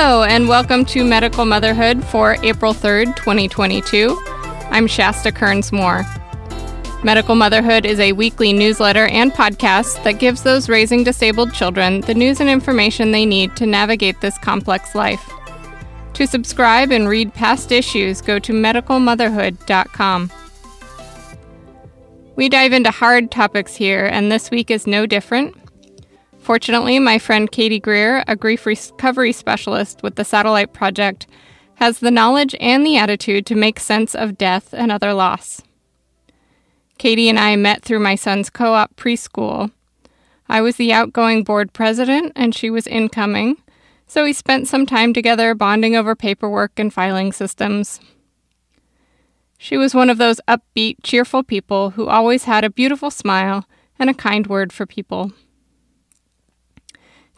Hello, and welcome to Medical Motherhood for April 3rd, 2022. I'm Shasta Kearns Moore. Medical Motherhood is a weekly newsletter and podcast that gives those raising disabled children the news and information they need to navigate this complex life. To subscribe and read past issues, go to medicalmotherhood.com. We dive into hard topics here, and this week is no different. Fortunately, my friend Katie Greer, a grief recovery specialist with the Satellight Project, has the knowledge and the attitude to make sense of death and other loss. Katie and I met through my son's co op preschool. I was the outgoing board president and she was incoming, so we spent some time together bonding over paperwork and filing systems. She was one of those upbeat, cheerful people who always had a beautiful smile and a kind word for people.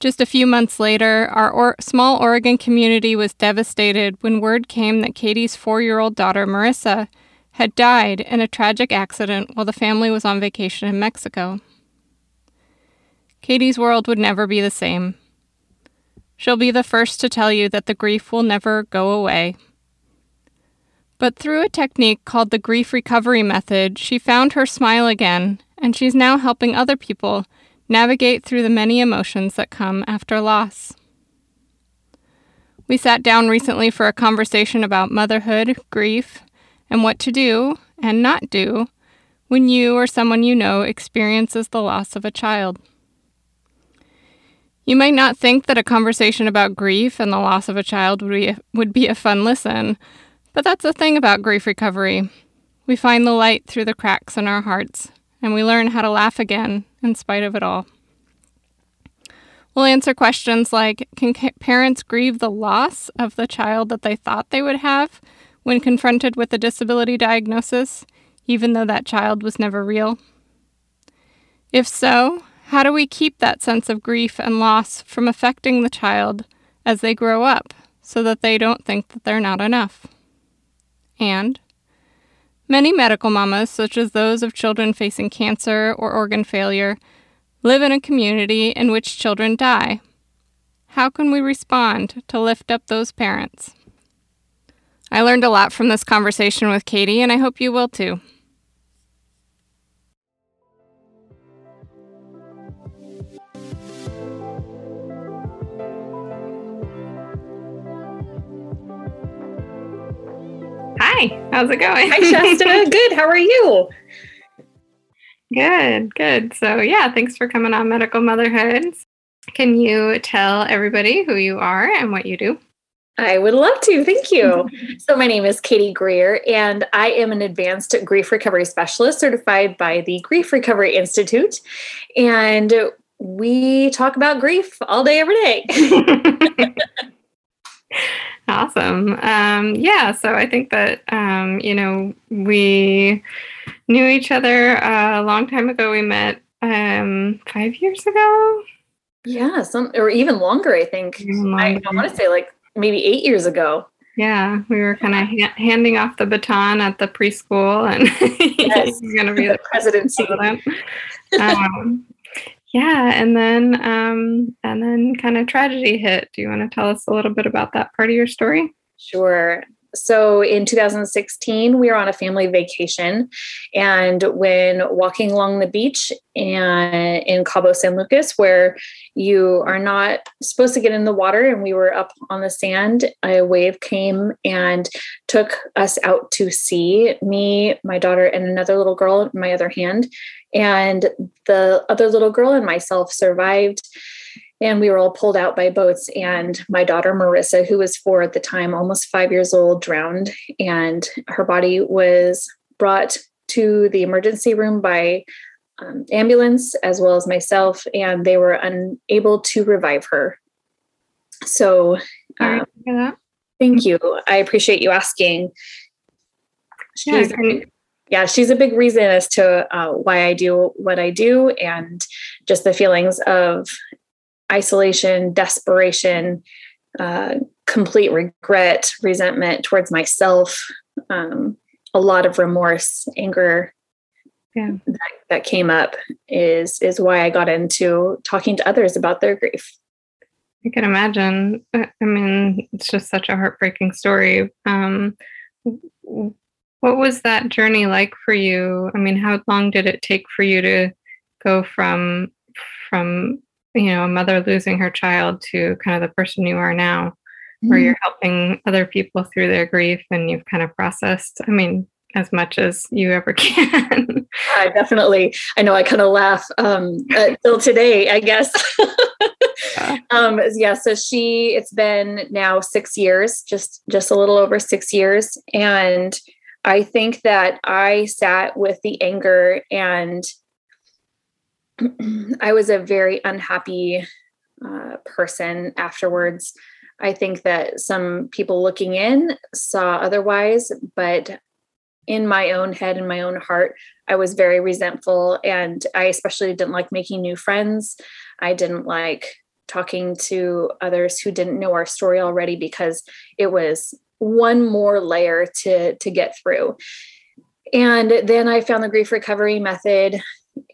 Just a few months later, our or- small Oregon community was devastated when word came that Katie's four year old daughter, Marissa, had died in a tragic accident while the family was on vacation in Mexico. Katie's world would never be the same. She'll be the first to tell you that the grief will never go away. But through a technique called the grief recovery method, she found her smile again, and she's now helping other people navigate through the many emotions that come after loss. We sat down recently for a conversation about motherhood, grief, and what to do and not do when you or someone you know experiences the loss of a child. You might not think that a conversation about grief and the loss of a child would be a, would be a fun listen, but that's the thing about grief recovery. We find the light through the cracks in our hearts, and we learn how to laugh again in spite of it all. We'll answer questions like Can parents grieve the loss of the child that they thought they would have when confronted with a disability diagnosis, even though that child was never real? If so, how do we keep that sense of grief and loss from affecting the child as they grow up so that they don't think that they're not enough? And Many medical mamas, such as those of children facing cancer or organ failure, live in a community in which children die. How can we respond to lift up those parents? I learned a lot from this conversation with Katie, and I hope you will too. Hi, how's it going? Hi, Shasta. good. How are you? Good, good. So, yeah, thanks for coming on Medical Motherhood. Can you tell everybody who you are and what you do? I would love to. Thank you. so, my name is Katie Greer, and I am an advanced grief recovery specialist certified by the Grief Recovery Institute. And we talk about grief all day, every day. Awesome. Um, yeah, so I think that, um, you know, we knew each other a long time ago. We met um, five years ago. Yeah, some or even longer, I think. Longer. I, I want to say like maybe eight years ago. Yeah, we were kind of ha- handing off the baton at the preschool, and yes. you're going to be the presidency. um, yeah and then um and then kind of tragedy hit do you want to tell us a little bit about that part of your story sure so in 2016 we were on a family vacation and when walking along the beach and in cabo san lucas where you are not supposed to get in the water and we were up on the sand a wave came and took us out to sea me my daughter and another little girl my other hand. And the other little girl and myself survived and we were all pulled out by boats and my daughter marissa who was four at the time almost five years old drowned. And her body was brought to the emergency room by um, ambulance as well as myself and they were unable to revive her. So um, thank you. I appreciate you asking. Yeah, can, yeah, she's a big reason as to uh, why I do what I do and just the feelings of isolation, desperation, uh, complete regret, resentment towards myself, um, a lot of remorse, anger. Yeah. That, that came up is is why I got into talking to others about their grief. I can imagine. I mean, it's just such a heartbreaking story. Um, what was that journey like for you? I mean, how long did it take for you to go from from you know a mother losing her child to kind of the person you are now, mm-hmm. where you're helping other people through their grief and you've kind of processed? I mean, as much as you ever can. I definitely. I know I kind of laugh um, until today, I guess. yeah. Um, yeah. So she, it's been now six years, just just a little over six years, and I think that I sat with the anger and I was a very unhappy uh, person afterwards. I think that some people looking in saw otherwise, but in my own head and my own heart, I was very resentful. And I especially didn't like making new friends. I didn't like talking to others who didn't know our story already because it was one more layer to to get through and then i found the grief recovery method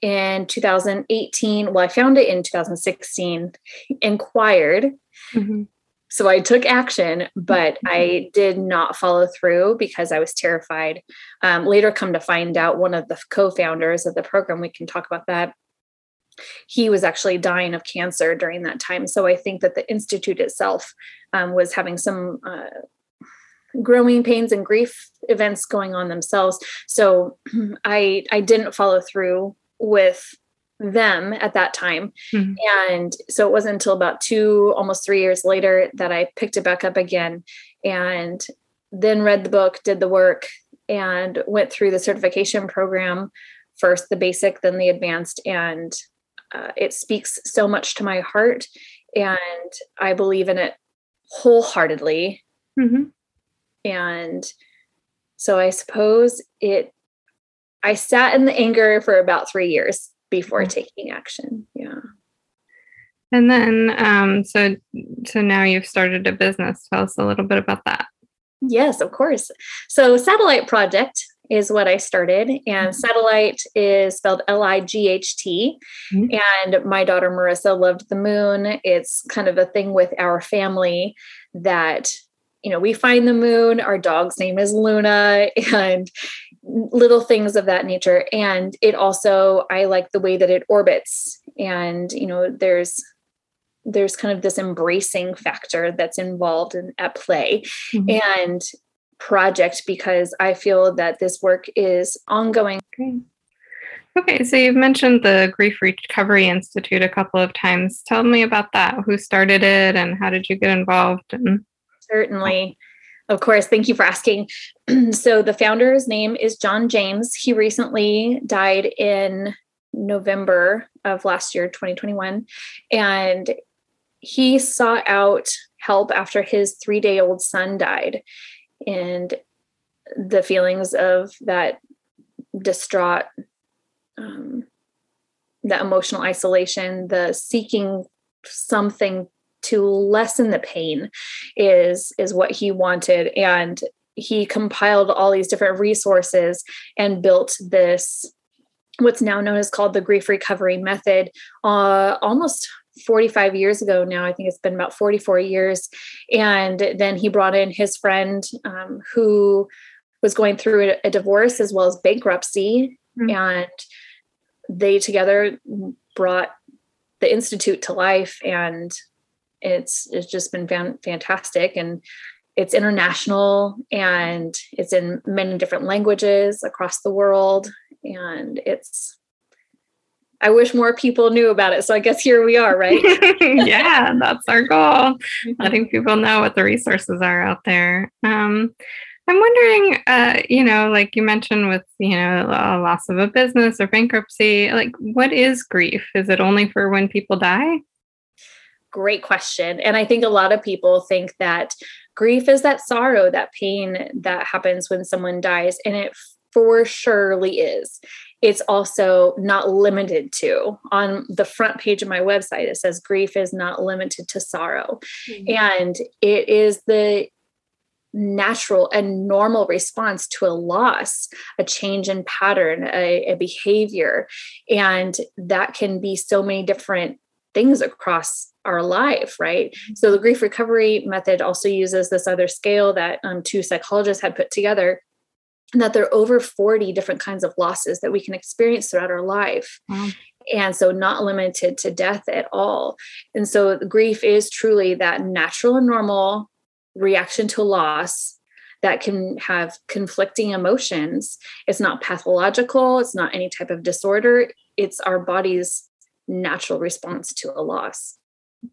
in 2018 well i found it in 2016 inquired mm-hmm. so i took action but mm-hmm. i did not follow through because i was terrified um, later come to find out one of the co-founders of the program we can talk about that he was actually dying of cancer during that time so i think that the institute itself um, was having some uh, growing pains and grief events going on themselves. So I I didn't follow through with them at that time. Mm-hmm. And so it wasn't until about two, almost three years later that I picked it back up again and then read the book, did the work, and went through the certification program first, the basic, then the advanced. And uh, it speaks so much to my heart. And I believe in it wholeheartedly. Mm-hmm. And so I suppose it, I sat in the anger for about three years before mm-hmm. taking action. Yeah. And then, um, so, so now you've started a business. Tell us a little bit about that. Yes, of course. So, Satellight Project is what I started, and mm-hmm. satellight is spelled L I G H T. Mm-hmm. And my daughter Marissa loved the moon. It's kind of a thing with our family that you know, we find the moon, our dog's name is Luna, and little things of that nature. And it also, I like the way that it orbits. And, you know, there's there's kind of this embracing factor that's involved in at play. Mm-hmm. And project because I feel that this work is ongoing. Okay. Okay, so you've mentioned the Grief Recovery Institute a couple of times. Tell me about that. Who started it and how did you get involved? And Certainly. Of course. Thank you for asking. so, the founder's name is John James. He recently died in November of last year, 2021. And he sought out help after his three day old son died. And the feelings of that distraught, um, that emotional isolation, the seeking something to lessen the pain is is what he wanted. And he compiled all these different resources and built this what's now known as called the grief recovery method uh, almost 45 years ago now. I think it's been about 44 years. And then he brought in his friend um, who was going through a, divorce as well as bankruptcy. Mm-hmm. and they together brought the institute to life and it's it's just been fan- fantastic and it's international and it's in many different languages across the world and it's I wish more people knew about it. So I guess here we are, right? yeah, that's our goal. Letting people know what the resources are out there. Um, I'm wondering, uh, you know, like you mentioned with, you know, a loss of a business or bankruptcy, like what is grief? Is it only for when people die? Great question. And I think a lot of people think that grief is that sorrow, that pain that happens when someone dies. And it for surely is. It's also not limited to. On the front page of my website, it says grief is not limited to sorrow. Mm-hmm. And it is the natural and normal response to a loss, a change in pattern, a, a behavior. And that can be so many different things across our life, right? So the grief recovery method also uses this other scale that um, two psychologists had put together. And that there are over 40 different kinds of losses that we can experience throughout our life. Wow. And so, not limited to death at all. And so, grief is truly that natural and normal reaction to loss that can have conflicting emotions. It's not pathological, it's not any type of disorder, it's our body's natural response to a loss.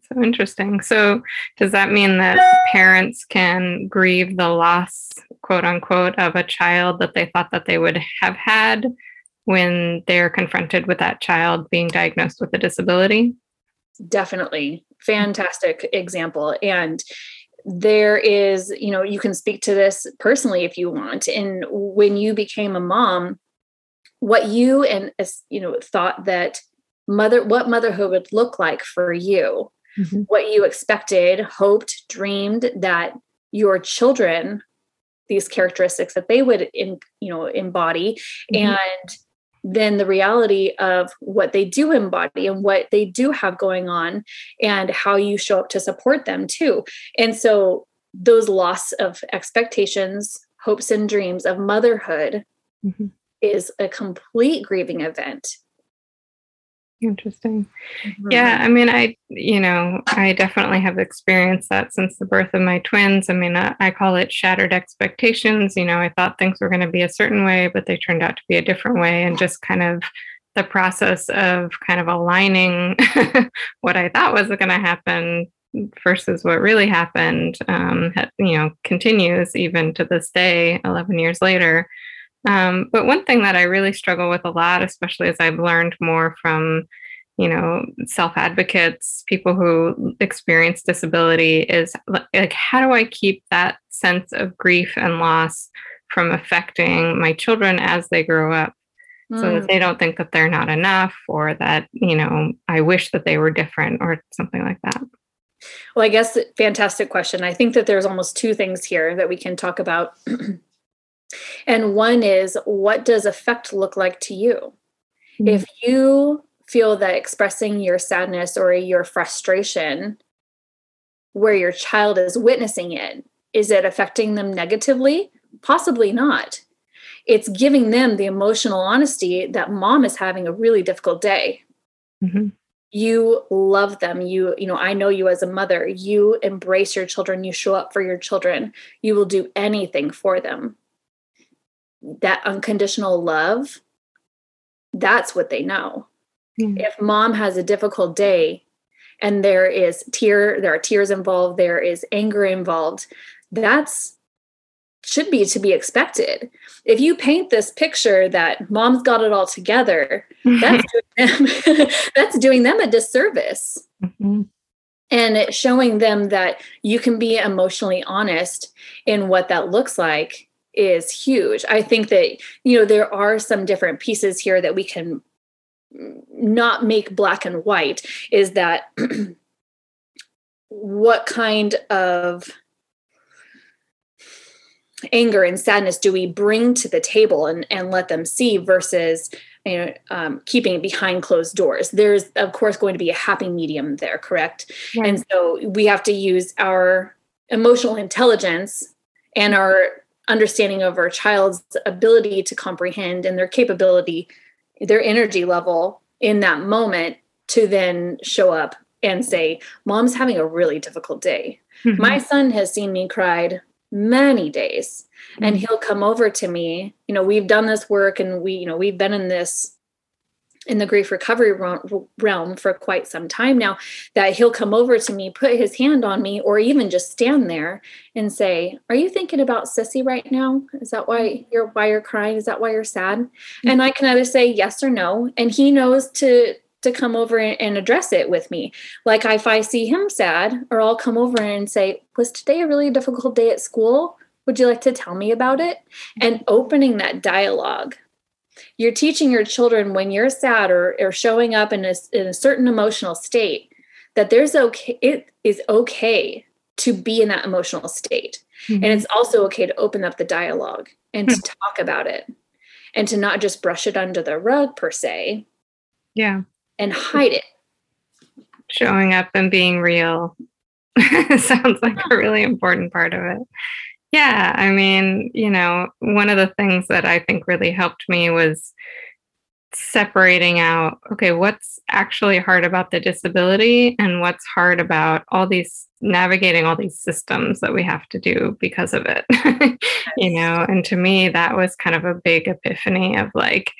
So interesting. So, does that mean that parents can grieve the loss, quote unquote, of a child that they thought that they would have had when they're confronted with that child being diagnosed with a disability? Definitely. Fantastic example. And there is, you know, you can speak to this personally if you want. And when you became a mom, what you and, you know, thought that mother what motherhood would look like for you mm-hmm. what you expected hoped dreamed that your children these characteristics that they would in you know embody mm-hmm. and then the reality of what they do embody and what they do have going on and how you show up to support them too and so those loss of expectations hopes and dreams of motherhood mm-hmm. is a complete grieving event Interesting. Yeah, I mean, I, you know, I definitely have experienced that since the birth of my twins. I mean, I, I call it shattered expectations. You know, I thought things were going to be a certain way, but they turned out to be a different way. And just kind of the process of kind of aligning what I thought was going to happen versus what really happened, um, you know, continues even to this day, 11 years later. Um, but one thing that I really struggle with a lot, especially as I've learned more from, you know, self advocates, people who experience disability, is like, how do I keep that sense of grief and loss from affecting my children as they grow up? Mm. So that mm. they don't think that they're not enough or that, you know, I wish that they were different or something like that. Well, I guess fantastic question. I think that there's almost two things here that we can talk about. And one is what does affect look like to you? Mm-hmm. If you feel that expressing your sadness or your frustration where your child is witnessing it, is it affecting them negatively? Possibly not. It's giving them the emotional honesty that mom is having a really difficult day. Mm-hmm you love them you you know i know you as a mother you embrace your children you show up for your children you will do anything for them that unconditional love, that's what they know. Mm-hmm. If mom has a difficult day and there is tear, there are tears involved, there is anger involved, that's should be to be expected. If you paint this picture that mom's got it all together, that's doing them, that's doing them a disservice. Mm-hmm. And showing them that you can be emotionally honest in what that looks like is huge. I think that, you know, there are some different pieces here that we can not make black and white is that what kind of anger and sadness do we bring to the table and, and let them see versus you know, um, keeping it behind closed doors. There's, of course, going to be a happy medium there, correct? And so we have to use our emotional intelligence and our understanding of our child's ability to comprehend and their capability, their energy level in that moment to then show up and say, Mom's having a really difficult day. Mm-hmm. My son has seen me cried many days and mm-hmm. he'll come over to me. You know, we've done this work and we, you know, we've been in this in the grief recovery realm for quite some time now that he'll come over to me put his hand on me or even just stand there and say are you thinking about sissy right now is that why you're why you're crying is that why you're sad mm-hmm. and i can either say yes or no and he knows to to come over and address it with me like if i see him sad or i'll come over and say was today a really difficult day at school Would you like to tell me about it? And opening that dialogue. You're teaching your children when you're sad or, or showing up in a, in a certain emotional state that there's okay, it is okay to be in that emotional state. Mm-hmm. And it's also okay to open up the dialogue and to talk about it and to not just brush it under the rug per se. Yeah. And hide it. Showing up and being real sounds like a really important part of it. Yeah, I mean, you know, one of the things that I think really helped me was separating out okay, what's actually hard about the disability and what's hard about all these navigating all these systems that we have to do because of it. you know, and to me, that was kind of a big epiphany of like,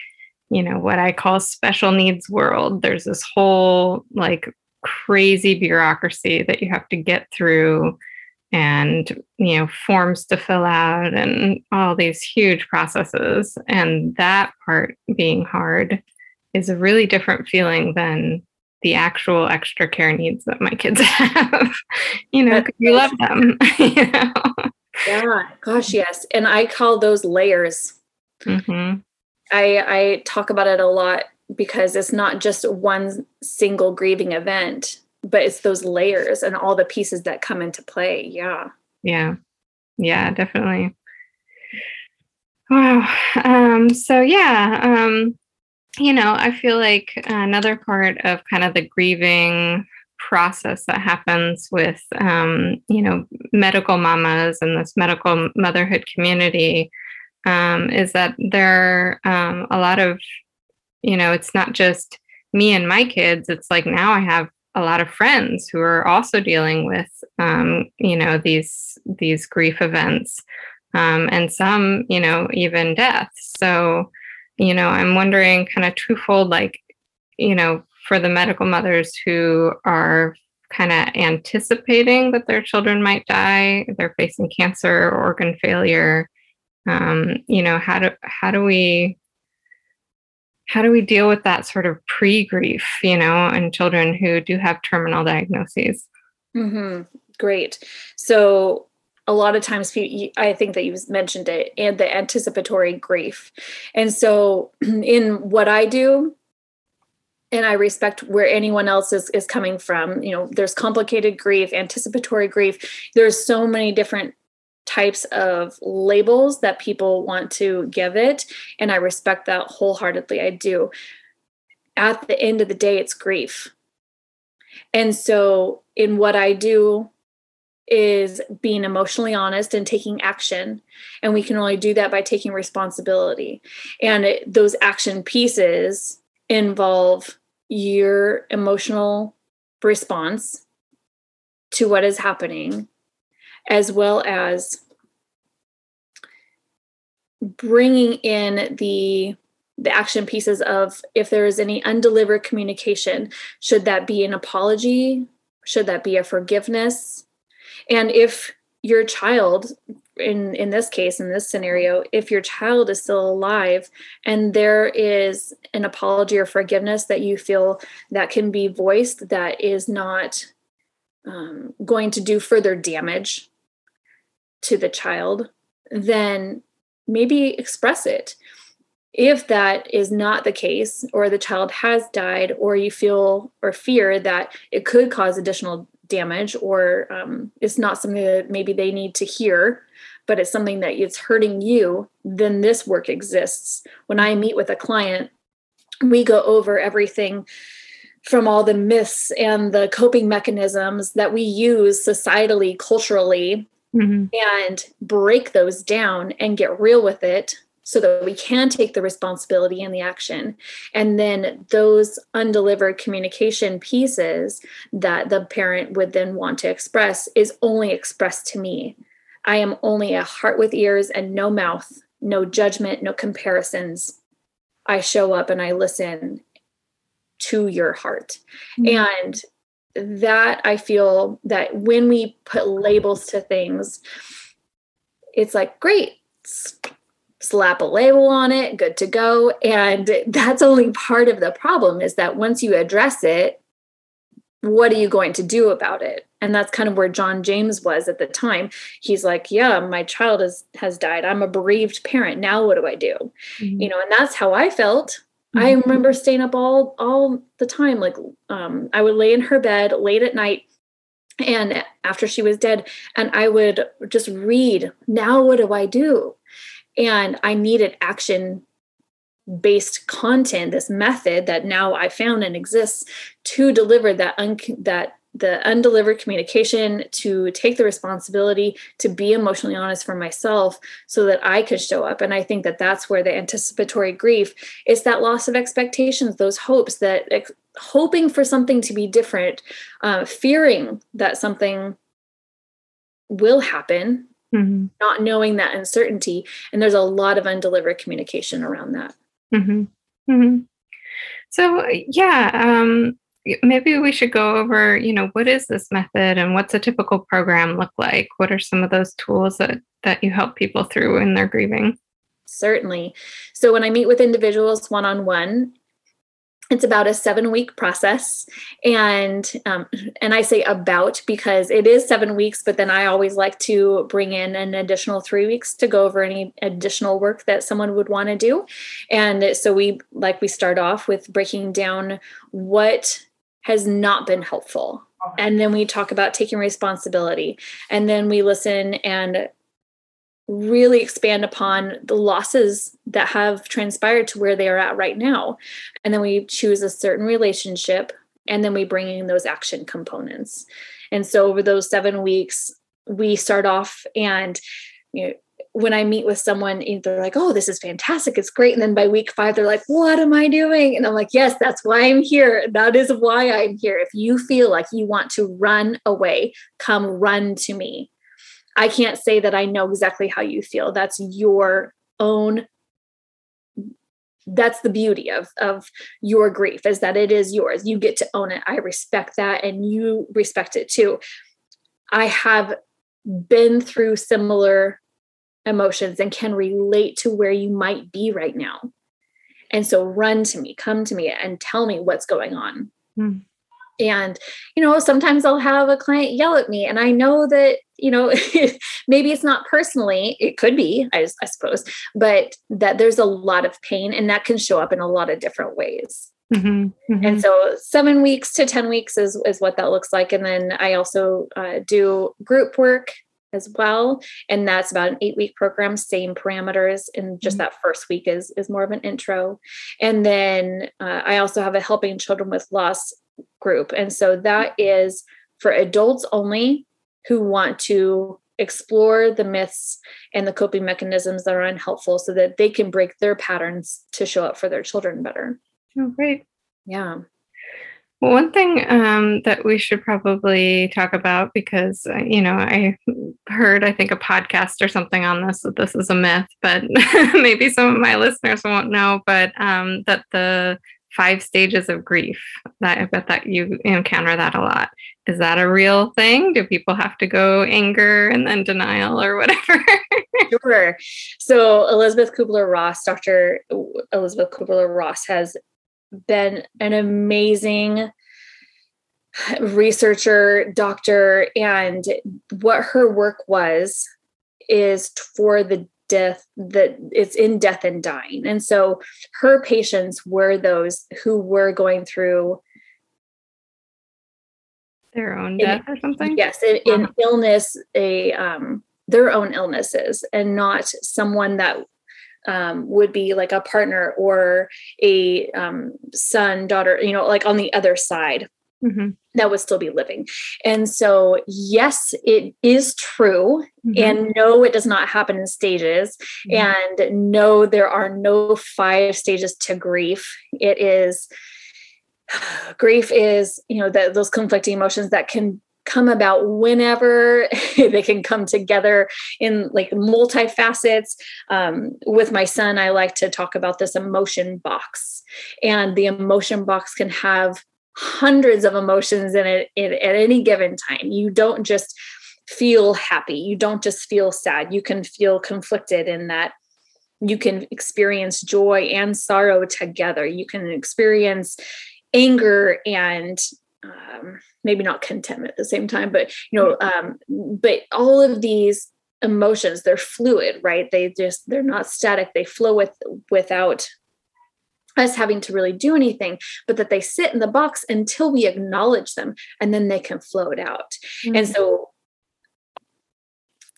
you know, what I call special needs world. There's this whole like crazy bureaucracy that you have to get through and you know forms to fill out and all these huge processes. And that part being hard is a really different feeling than the actual extra care needs that my kids have. You know you love them you know? yeah gosh yes. And i call those layers. Mm-hmm. i i talk about it a lot because it's not just one single grieving event but it's those layers and all the pieces that come into play. Yeah. Yeah. Yeah definitely. Wow. Um so yeah um you know i feel like another part of kind of the grieving process that happens with um you know medical mamas and this medical motherhood community um, is that there are um, a lot of you know it's not just me and my kids it's like now i have a lot of friends who are also dealing with um, you know these these grief events um, and some you know even death so you know i'm wondering kind of twofold like you know for the medical mothers who are kind of anticipating that their children might die they're facing cancer or organ failure um, you know how do how do we how do we deal with that sort of pre-grief you know in children who do have terminal diagnoses? Mm-hmm. great. So a lot of times i think that you mentioned it and the anticipatory grief. And so in what i do and i respect where anyone else is, is coming from you know there's complicated grief anticipatory grief. There's so many different types of labels that people want to give it. And I respect that wholeheartedly. I do. At the end of the day, it's grief. And so, in what I do, is being emotionally honest and taking action. And we can only do that by taking responsibility. And it, those action pieces involve your emotional response to what is happening as well as bringing in the the action pieces of if there is any undelivered communication should that be an apology? Should that be a forgiveness? And if your child in in this case in this scenario if your child is still alive and there is an apology or forgiveness that you feel that can be voiced that is not um, going to do further damage to the child, then maybe express it. If that is not the case, or the child has died, or you feel or fear that it could cause additional damage, or um, it's not something that maybe they need to hear, but it's something that it's hurting you, then this work exists. When I meet with a client, we go over everything from all the myths and the coping mechanisms that we use societally, culturally mm-hmm. and break those down and get real with it so that we can take the responsibility and the action. And then those undelivered communication pieces that the parent would then want to express is only expressed to me. I am only a heart with ears and no mouth, no judgment, no comparisons. I show up and I listen to your heart. Mm-hmm. And that I feel that when we put labels to things, it's like, great, slap a label on it, good to go. And that's only part of the problem is that once you address it, what are you going to do about it and that's kind of where john james was at the time he's like yeah my child has has died i'm a bereaved parent now what do i do mm-hmm. you know and that's how i felt. I remember staying up all all the time like um, i would lay in her bed late at night and after she was dead and i would just read now what do i do? And i needed action based content this method that now i found and exists to deliver that un- that the undelivered communication to take the responsibility to be emotionally honest for myself so that i could show up and i think that that's where the anticipatory grief is that loss of expectations those hopes that ex- hoping for something to be different uh, fearing that something will happen mm-hmm. not knowing that uncertainty and there's a lot of undelivered communication around that Mm-hmm. Mm-hmm. So yeah, um, maybe we should go over, you know, what is this method and what's a typical program look like? What are some of those tools that that you help people through in their grieving? Certainly. So when I meet with individuals one on one, it's about a seven week process and um, and i say about because it is seven weeks but then i always like to bring in an additional three weeks to go over any additional work that someone would want to do and so we like we start off with breaking down what has not been helpful and then we talk about taking responsibility and then we listen and really expand upon the losses that have transpired to where they are at right now. And then we choose a certain relationship and then we bring in those action components. And so over those seven weeks, we start off and you know, when I meet with someone, they're like, oh, this is fantastic. It's great. And then by week five, they're like, what am I doing? And I'm like, yes, that's why I'm here. That is why I'm here. If you feel like you want to run away, come run to me. I can't say that I know exactly how you feel. That's your own that's the beauty of of your grief is that it is yours you get to own it i respect that and you respect it too i have been through similar emotions and can relate to where you might be right now and so run to me come to me and tell me what's going on mm. And, you know, sometimes I'll have a client yell at me, and I know that, you know, maybe it's not personally, it could be, I, I, suppose, but that there's a lot of pain and that can show up in a lot of different ways. Mm-hmm, mm-hmm. And so, seven weeks to 10 weeks is, is what that looks like. And then I also uh, do group work as well and that's about an eight week program same parameters and just mm-hmm. that first week is is more of an intro and then uh, i also have a helping children with loss group. And so that is for adults only who want to explore the myths and the coping mechanisms that are unhelpful so that they can break their patterns to show up for their children better. Oh, great. Yeah. Well, one thing um, that we should probably talk about because, uh, you know, I heard, I think, a podcast or something on this that this is a myth, but maybe some of my listeners won't know, but um, that the five stages of grief. That I bet that you encounter that a lot. Is that a real thing? Do people have to go anger and then denial or whatever? sure. So Elisabeth Kubler Ross, Dr. Elisabeth Kubler Ross has been an amazing researcher, doctor, and what her work was is for the death that it's in death and dying. And so her patients were those who were going through their own death in, or something? Yes in, in illness a um their own illnesses and not someone that um, would be like a partner or a um, son daughter you know like on the other side mm-hmm. that would still be living. And so, yes, it is true. Mm-hmm. And no, it does not happen in stages. Mm-hmm. And no, there are no five stages to grief. It is grief is, you know, that those conflicting emotions that can come about whenever they can come together in like multifacets um, with my son i like to talk about this emotion box and the emotion box can have hundreds of emotions in it in, at any given time. You don't just feel happy. You don't just feel sad. You can feel conflicted in that you can experience joy and sorrow together. You can experience anger and um, maybe not contentment at the same time, but you know, um, but all of these emotions they're fluid, right? They just they're not static. They flow with without us having to really do anything, but that they sit in the box until we acknowledge them, and then they can float out. Mm-hmm. And so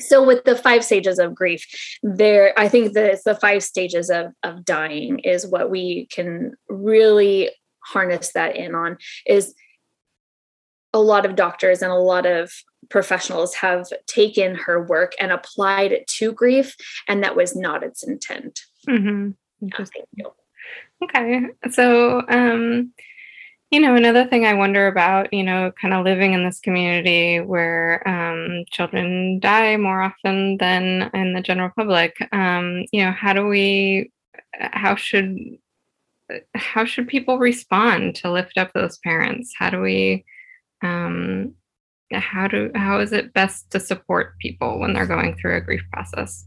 so with the five stages of grief there i think that it's the five stages of of dying is what we can really harness that in on is a lot of doctors and a lot of professionals have taken her work and applied it to grief, and that was not its intent. Mm-hmm. Yeah, thank you. Okay. So, um, you know, another thing I wonder about, you know, kind of living in this community where um, children die more often than in the general public, um, you know, how do we, how should, how should people respond to lift up those parents? How do we, um, how do how is it best to support people when they're going through a grief process?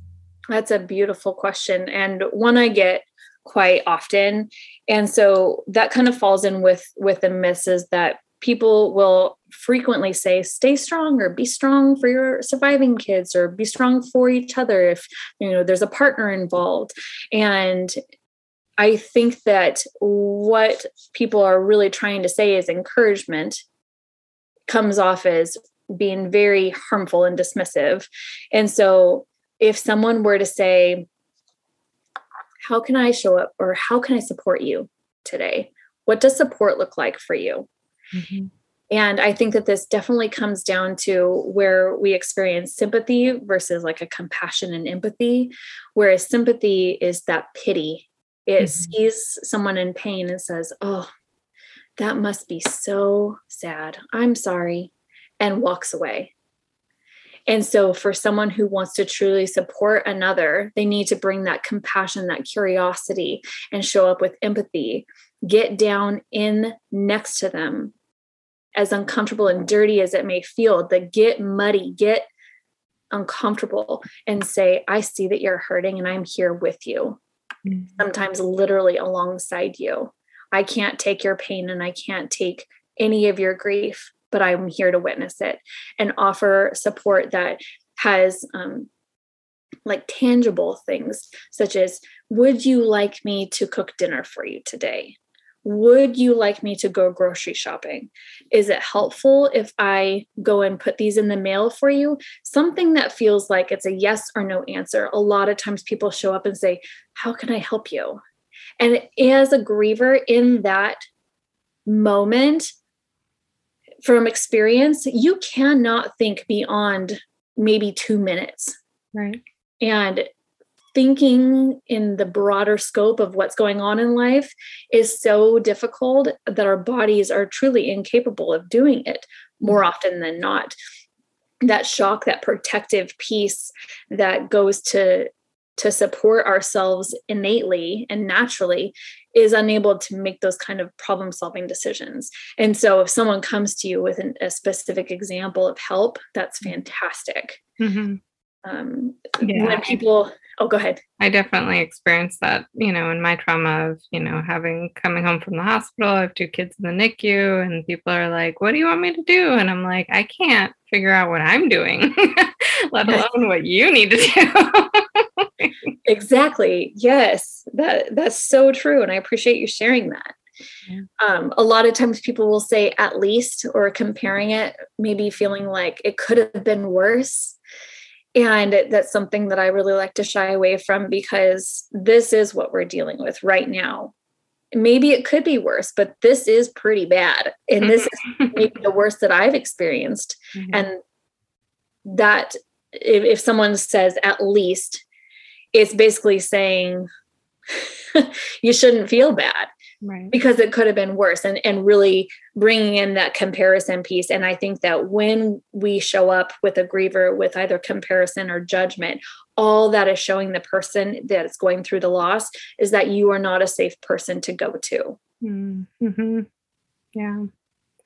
That's a beautiful question and one i get quite often. And so that kind of falls in with with the myths is that people will frequently say stay strong or be strong for your surviving kids or be strong for each other if you know there's a partner involved. And i think that what people are really trying to say is encouragement comes off as being very harmful and dismissive. And so if someone were to say, How can I show up or how can I support you today? What does support look like for you? Mm-hmm. And I think that this definitely comes down to where we experience sympathy versus like a compassion and empathy, whereas sympathy is that pity. It mm-hmm. sees someone in pain and says, Oh, that must be so sad. I'm sorry, and walks away. And so, for someone who wants to truly support another, they need to bring that compassion, that curiosity, and show up with empathy. Get down in next to them, as uncomfortable and dirty as it may feel, the get muddy, get uncomfortable, and say, I see that you're hurting and I'm here with you. Mm-hmm. Sometimes literally alongside you. I can't take your pain and I can't take any of your grief, but I'm here to witness it and offer support that has um, like tangible things, such as Would you like me to cook dinner for you today? Would you like me to go grocery shopping? Is it helpful if I go and put these in the mail for you? Something that feels like it's a yes or no answer. A lot of times people show up and say, How can I help you? And as a griever in that moment, from experience, you cannot think beyond maybe two minutes. Right. And thinking in the broader scope of what's going on in life is so difficult that our bodies are truly incapable of doing it more mm-hmm. often than not. That shock, that protective piece that goes to to support ourselves innately and naturally is unable to make those kind of problem solving decisions. And so if someone comes to you with an, a specific example of help, that's mm-hmm. fantastic. Mm-hmm. Um, yeah. When people, oh, go ahead. I definitely experienced that, you know, in my trauma of, you know, having coming home from the hospital. I have two kids in the NICU, and people are like, what do you want me to do? And I'm like, I can't figure out what I'm doing, let alone what you need to do. exactly. Yes, that that's so true, and I appreciate you sharing that. Yeah. Um, a lot of times people will say at least or comparing it, maybe feeling like it could have been worse. And that's something that I really like to shy away from because this is what we're dealing with right now. Maybe it could be worse, but this is pretty bad. And this is maybe the worst that I've experienced. Mm-hmm. And that if, if someone says at least, it's basically saying you shouldn't feel bad right. because it could have been worse and, and really bringing in that comparison piece and i think that when we show up with a griever with either comparison or judgment all that is showing the person that is going through the loss is that you are not a safe person to go to mm-hmm. yeah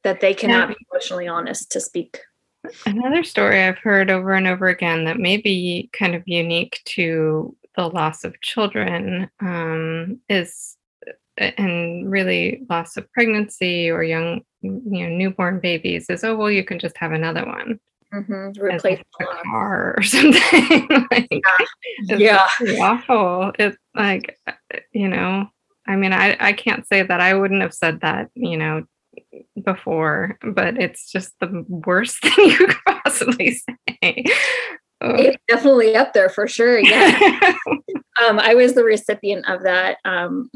that they cannot yeah. be emotionally honest to speak Another story I've heard over and over again that may be kind of unique to the loss of children um, is, and really loss of pregnancy or young you know newborn babies is oh well you can just have another one mm-hmm. replace a car or something like, yeah, yeah. awful it's like you know i mean i i can't say that i wouldn't have said that you know before but it's just the worst thing you could possibly say it's definitely up there for sure yeah um, i was the recipient of that um,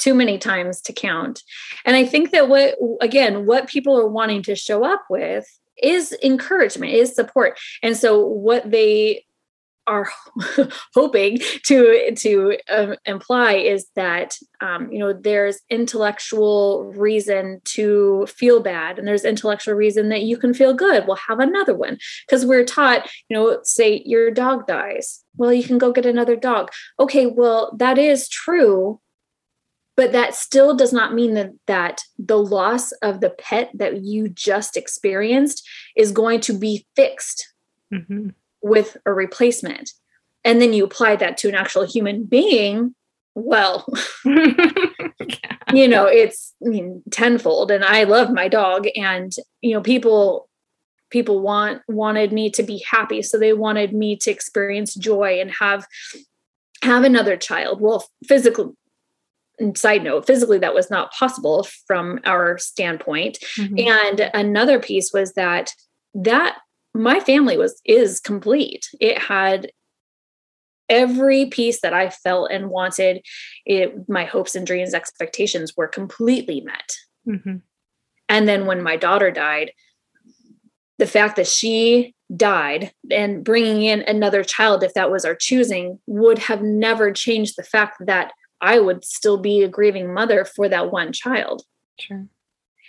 too many times to count. And I think that what, again, what people are wanting to show up with is encouragement, is support. And so what they are hoping to to um, imply is that um, you know there's intellectual reason to feel bad and there's intellectual reason that you can feel good. We'll have another one. Because we're taught you know say your dog dies. Well you can go get another dog. Okay well that is true but that still does not mean that, that the loss of the pet that you just experienced is going to be fixed. Mm-hmm. With a replacement. And then you apply that to an actual human being well you know it's I mean, tenfold. And i love my dog and you know people people want wanted me to be happy. So they wanted me to experience joy and have have another child. Well physically side note physically that was not possible from our standpoint. Mm-hmm. and another piece was that that my family was is complete it had every piece that i felt and wanted it my hopes and dreams expectations were completely met mm-hmm. and then when my daughter died the fact that she died and bringing in another child if that was our choosing would have never changed the fact that I would still be a grieving mother for that one child. Sure.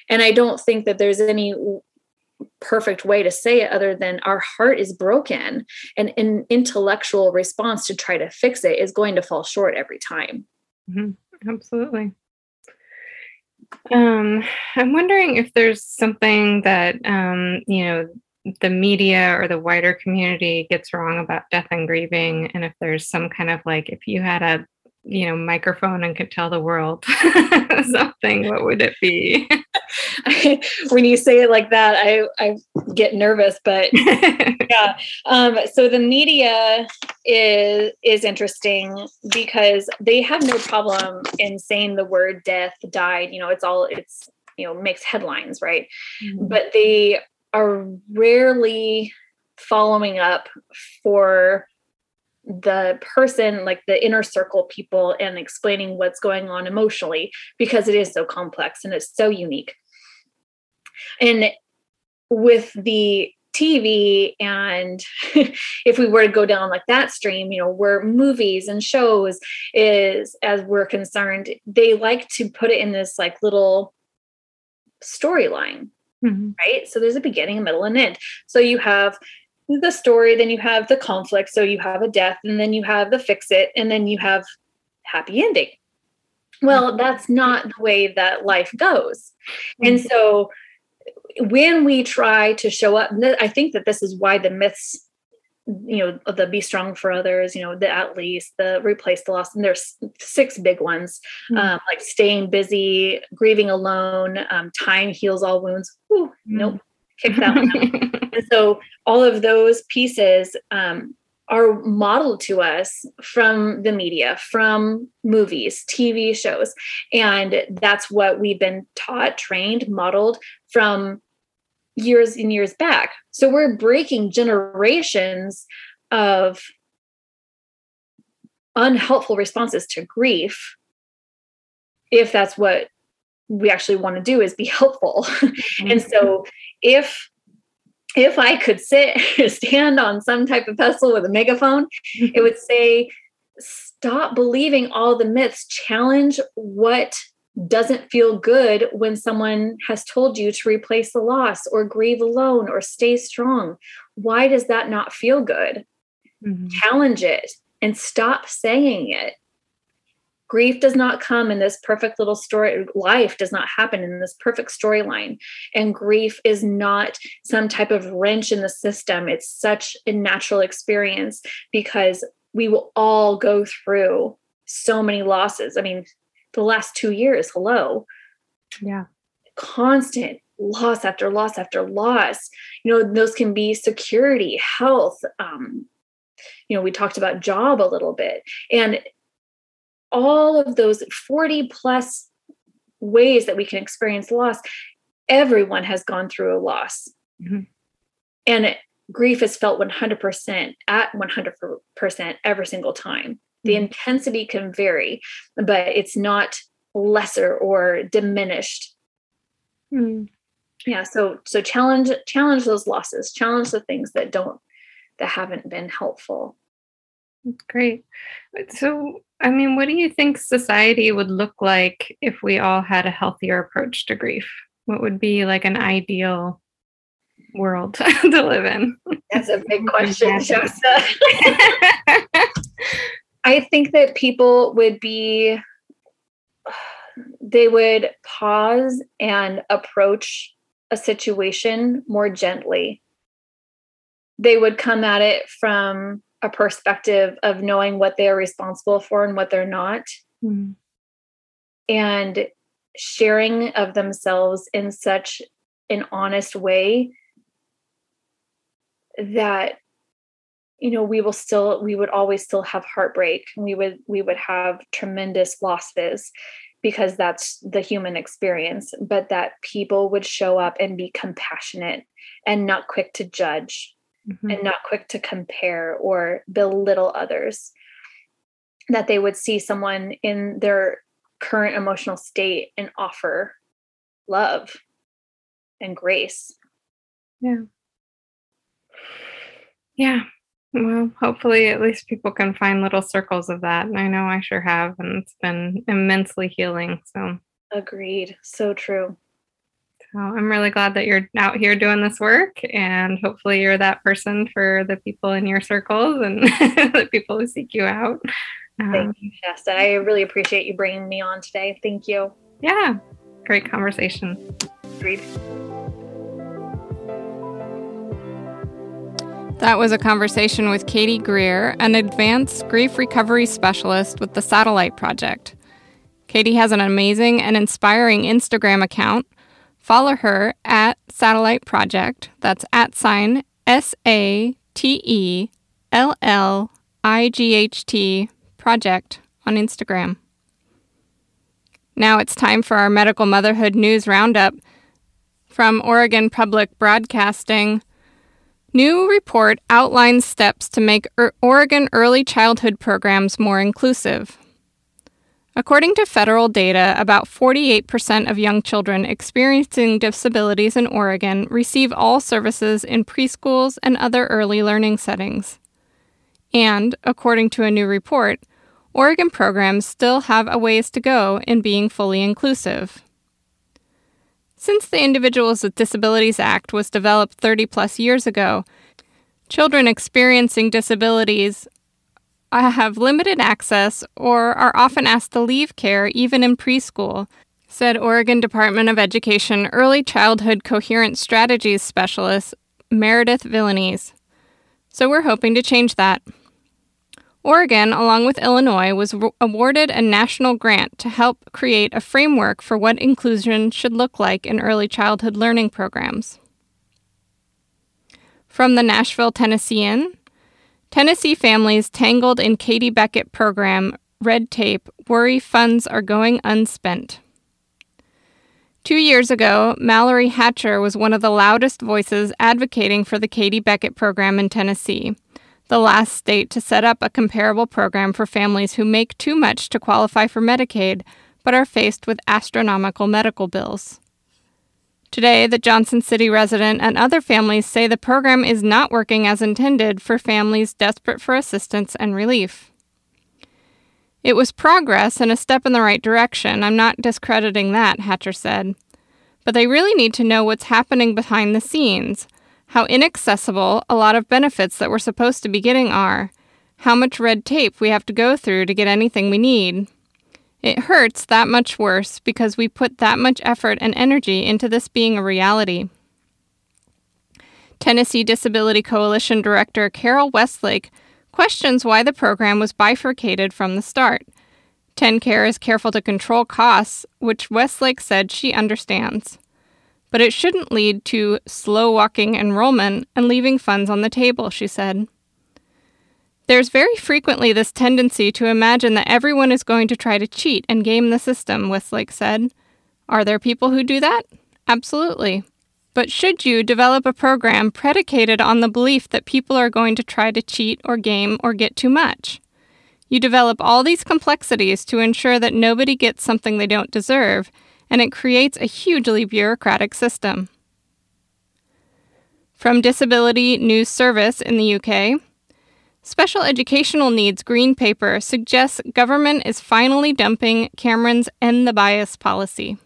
And I don't think that there's any perfect way to say it other than our heart is broken and an intellectual response to try to fix it is going to fall short every time. Mm-hmm. Absolutely. Um, I'm wondering if there's something that, um, you know, the media or the wider community gets wrong about death and grieving and if there's some kind of like if you had a you know microphone and could tell the world something what would it be when you say it like that i i get nervous but yeah. Um, so the media is is interesting because they have no problem in saying the word death died you know it's all it's you know makes headlines right? Mm-hmm. but they are rarely following up for the person like the inner circle people and explaining what's going on emotionally because it is so complex and it's so unique and with the TV and if we were to go down like that stream, you know, where movies and shows is as we're concerned, they like to put it in this like little storyline. Mm-hmm. Right. So there's a beginning, a middle, and end. So you have the story, then you have the conflict. So you have a death, and then you have the fix it, and then you have happy ending. Well, that's not the way that life goes. And mm-hmm. so when we try to show up, I think that this is why the myths, you know, the be strong for others, you know, the at least, the replace the loss, and there's six big ones, mm-hmm. um, like staying busy, grieving alone, um, time heals all wounds. Ooh, mm-hmm. Nope, kick that one out. and so all of those pieces um, are modeled to us from the media, from movies, TV shows. And that's what we've been taught, trained, modeled from years and years back. So we're breaking generations of unhelpful responses to grief if that's what we actually want to do is be helpful. Mm-hmm. and so if if I could sit stand on some type of pedestal with a megaphone, it would say, stop believing all the myths, challenge what doesn't feel good when someone has told you to replace the loss or grieve alone or stay strong. Why does that not feel good? Mm-hmm. Challenge it and stop saying it grief does not come in this perfect little story life does not happen in this perfect storyline and grief is not some type of wrench in the system it's such a natural experience because we will all go through so many losses i mean the last 2 years hello yeah constant loss after loss after loss. You know, those can be security, health. Um, you know, we talked about job a little bit. And all of those 40 plus ways that we can experience loss, everyone has gone through a loss. Mm-hmm. And grief is felt 100% at 100% every single time. The mm-hmm. intensity can vary, but it's not lesser or diminished. Mm. Yeah, so so challenge challenge those losses, challenge the things that don't that haven't been helpful. Great. So, I mean, what do you think society would look like if we all had a healthier approach to grief? What would be like an ideal world to live in? That's a big question, Shasta. I think that people would be, they would pause and approach a situation more gently. They would come at it from a perspective of knowing what they are responsible for and what they're not. Mm. And sharing of themselves in such an honest way that you know we will still we would always still have heartbreak we would we would have tremendous losses because that's the human experience but that people would show up and be compassionate and not quick to judge mm-hmm. and not quick to compare or belittle others that they would see someone in their current emotional state and offer love and grace yeah yeah well, hopefully, at least people can find little circles of that. And I know I sure have, and it's been immensely healing. So, agreed. So true. So, I'm really glad that you're out here doing this work, and hopefully, you're that person for the people in your circles and the people who seek you out. Um, Thank you, Shasta. I really appreciate you bringing me on today. Thank you. Yeah, great conversation. Agreed. That was a conversation with Katie Greer, an advanced grief recovery specialist with the Satellight Project. Katie has an amazing and inspiring Instagram account. Follow her at Satellight Project. That's at sign S A T E L L I G H T Project on Instagram. Now it's time for our medical motherhood news roundup from Oregon Public Broadcasting. New report outlines steps to make er, Oregon early childhood programs more inclusive. According to federal data, about 48% of young children experiencing disabilities in Oregon receive all services in preschools and other early learning settings. And, according to a new report, Oregon programs still have a ways to go in being fully inclusive. Since the Individuals with Disabilities Act was developed 30 plus years ago, children experiencing disabilities have limited access or are often asked to leave care even in preschool, said Oregon Department of Education Early Childhood Coherent Strategies Specialist Meredith Villainese. So we're hoping to change that. Oregon, along with Illinois, was awarded a national grant to help create a framework for what inclusion should look like in early childhood learning programs. From the Nashville Tennessean, Tennessee families tangled in Katie Beckett program red tape worry funds are going unspent. Two years ago, Mallory Hatcher was one of the loudest voices advocating for the Katie Beckett program in Tennessee the last state to set up a comparable program for families who make too much to qualify for Medicaid but are faced with astronomical medical bills. Today, the Johnson City resident and other families say the program is not working as intended for families desperate for assistance and relief. It was progress and a step in the right direction. I'm not discrediting that, Hatcher said. But they really need to know what's happening behind the scenes how inaccessible a lot of benefits that we're supposed to be getting are, how much red tape we have to go through to get anything we need. It hurts that much worse because we put that much effort and energy into this being a reality. Tennessee Disability Coalition Director Carol Westlake questions why the program was bifurcated from the start. TennCare is careful to control costs, which Westlake said she understands. but it shouldn't lead to slow walking enrollment and leaving funds on the table, she said. There's very frequently this tendency to imagine that everyone is going to try to cheat and game the system, Westlake said. Are there people who do that? Absolutely. But should you develop a program predicated on the belief that people are going to try to cheat or game or get too much? You develop all these complexities to ensure that nobody gets something they don't deserve, and it creates a hugely bureaucratic system. From Disability News Service in the UK, Special Educational Needs Green Paper suggests government is finally dumping Cameron's End the Bias policy.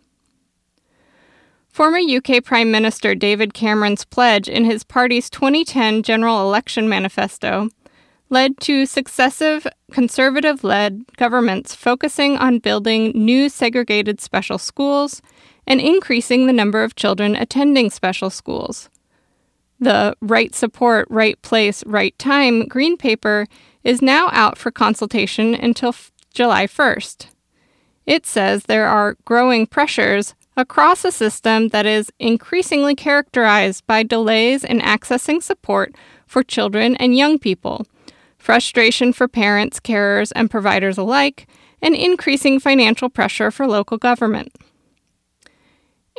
Former UK Prime Minister David Cameron's pledge in his party's 2010 general election manifesto led to successive conservative led governments focusing on building new segregated special schools and increasing the number of children attending special schools. The Right Support, Right Place, Right Time Green Paper is now out for consultation until f- July 1st. It says there are growing pressures across a system that is increasingly characterized by delays in accessing support for children and young people, frustration for parents, carers, and providers alike, and increasing financial pressure for local government.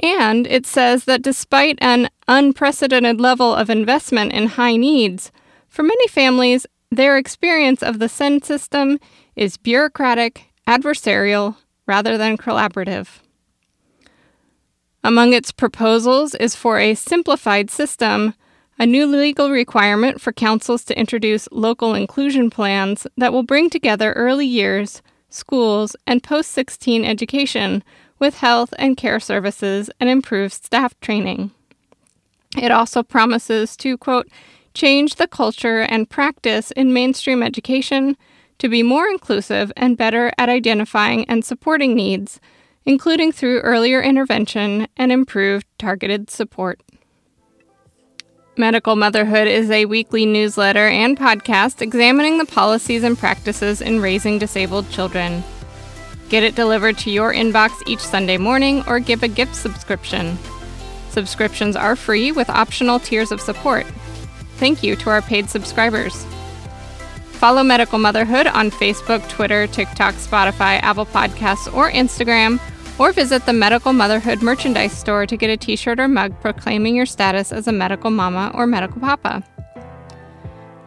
And it says that despite an unprecedented level of investment in high needs, for many families, their experience of the SEND system is bureaucratic, adversarial, rather than collaborative. Among its proposals is for a simplified system, a new legal requirement for councils to introduce local inclusion plans that will bring together early years, schools, and post 16 education with health and care services and improved staff training. It also promises to, quote, change the culture and practice in mainstream education to be more inclusive and better at identifying and supporting needs including through earlier intervention and improved targeted support. Medical Motherhood is a weekly newsletter and podcast examining the policies and practices in raising disabled children. Get it delivered to your inbox each Sunday morning or give a gift subscription. Subscriptions are free with optional tiers of support. Thank you to our paid subscribers. Follow Medical Motherhood on Facebook, Twitter, TikTok, Spotify, Apple Podcasts, or Instagram or visit the Medical Motherhood merchandise store to get a t shirt or mug proclaiming your status as a medical mama or medical papa.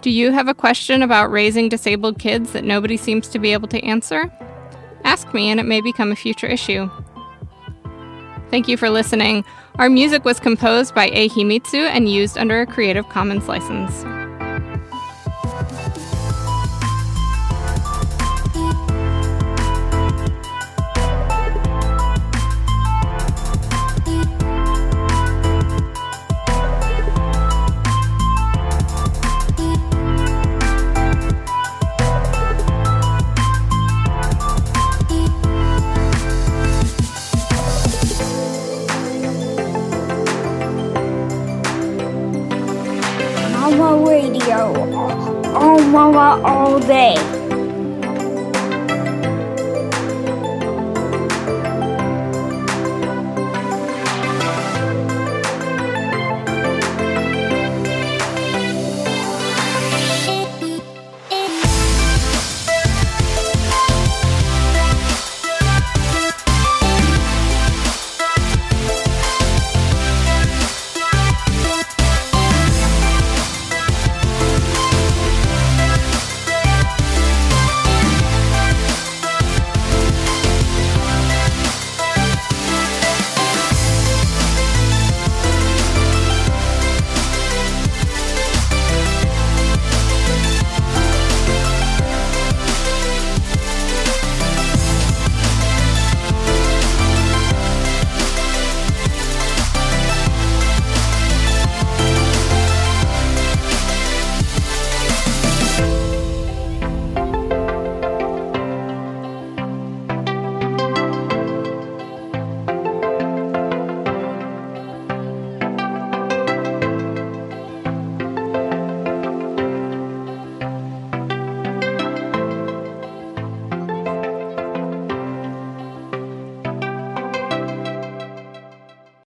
Do you have a question about raising disabled kids that nobody seems to be able to answer? Ask me and it may become a future issue. Thank you for listening. Our music was composed by Ehimitsu and used under a Creative Commons license. Oh, all day.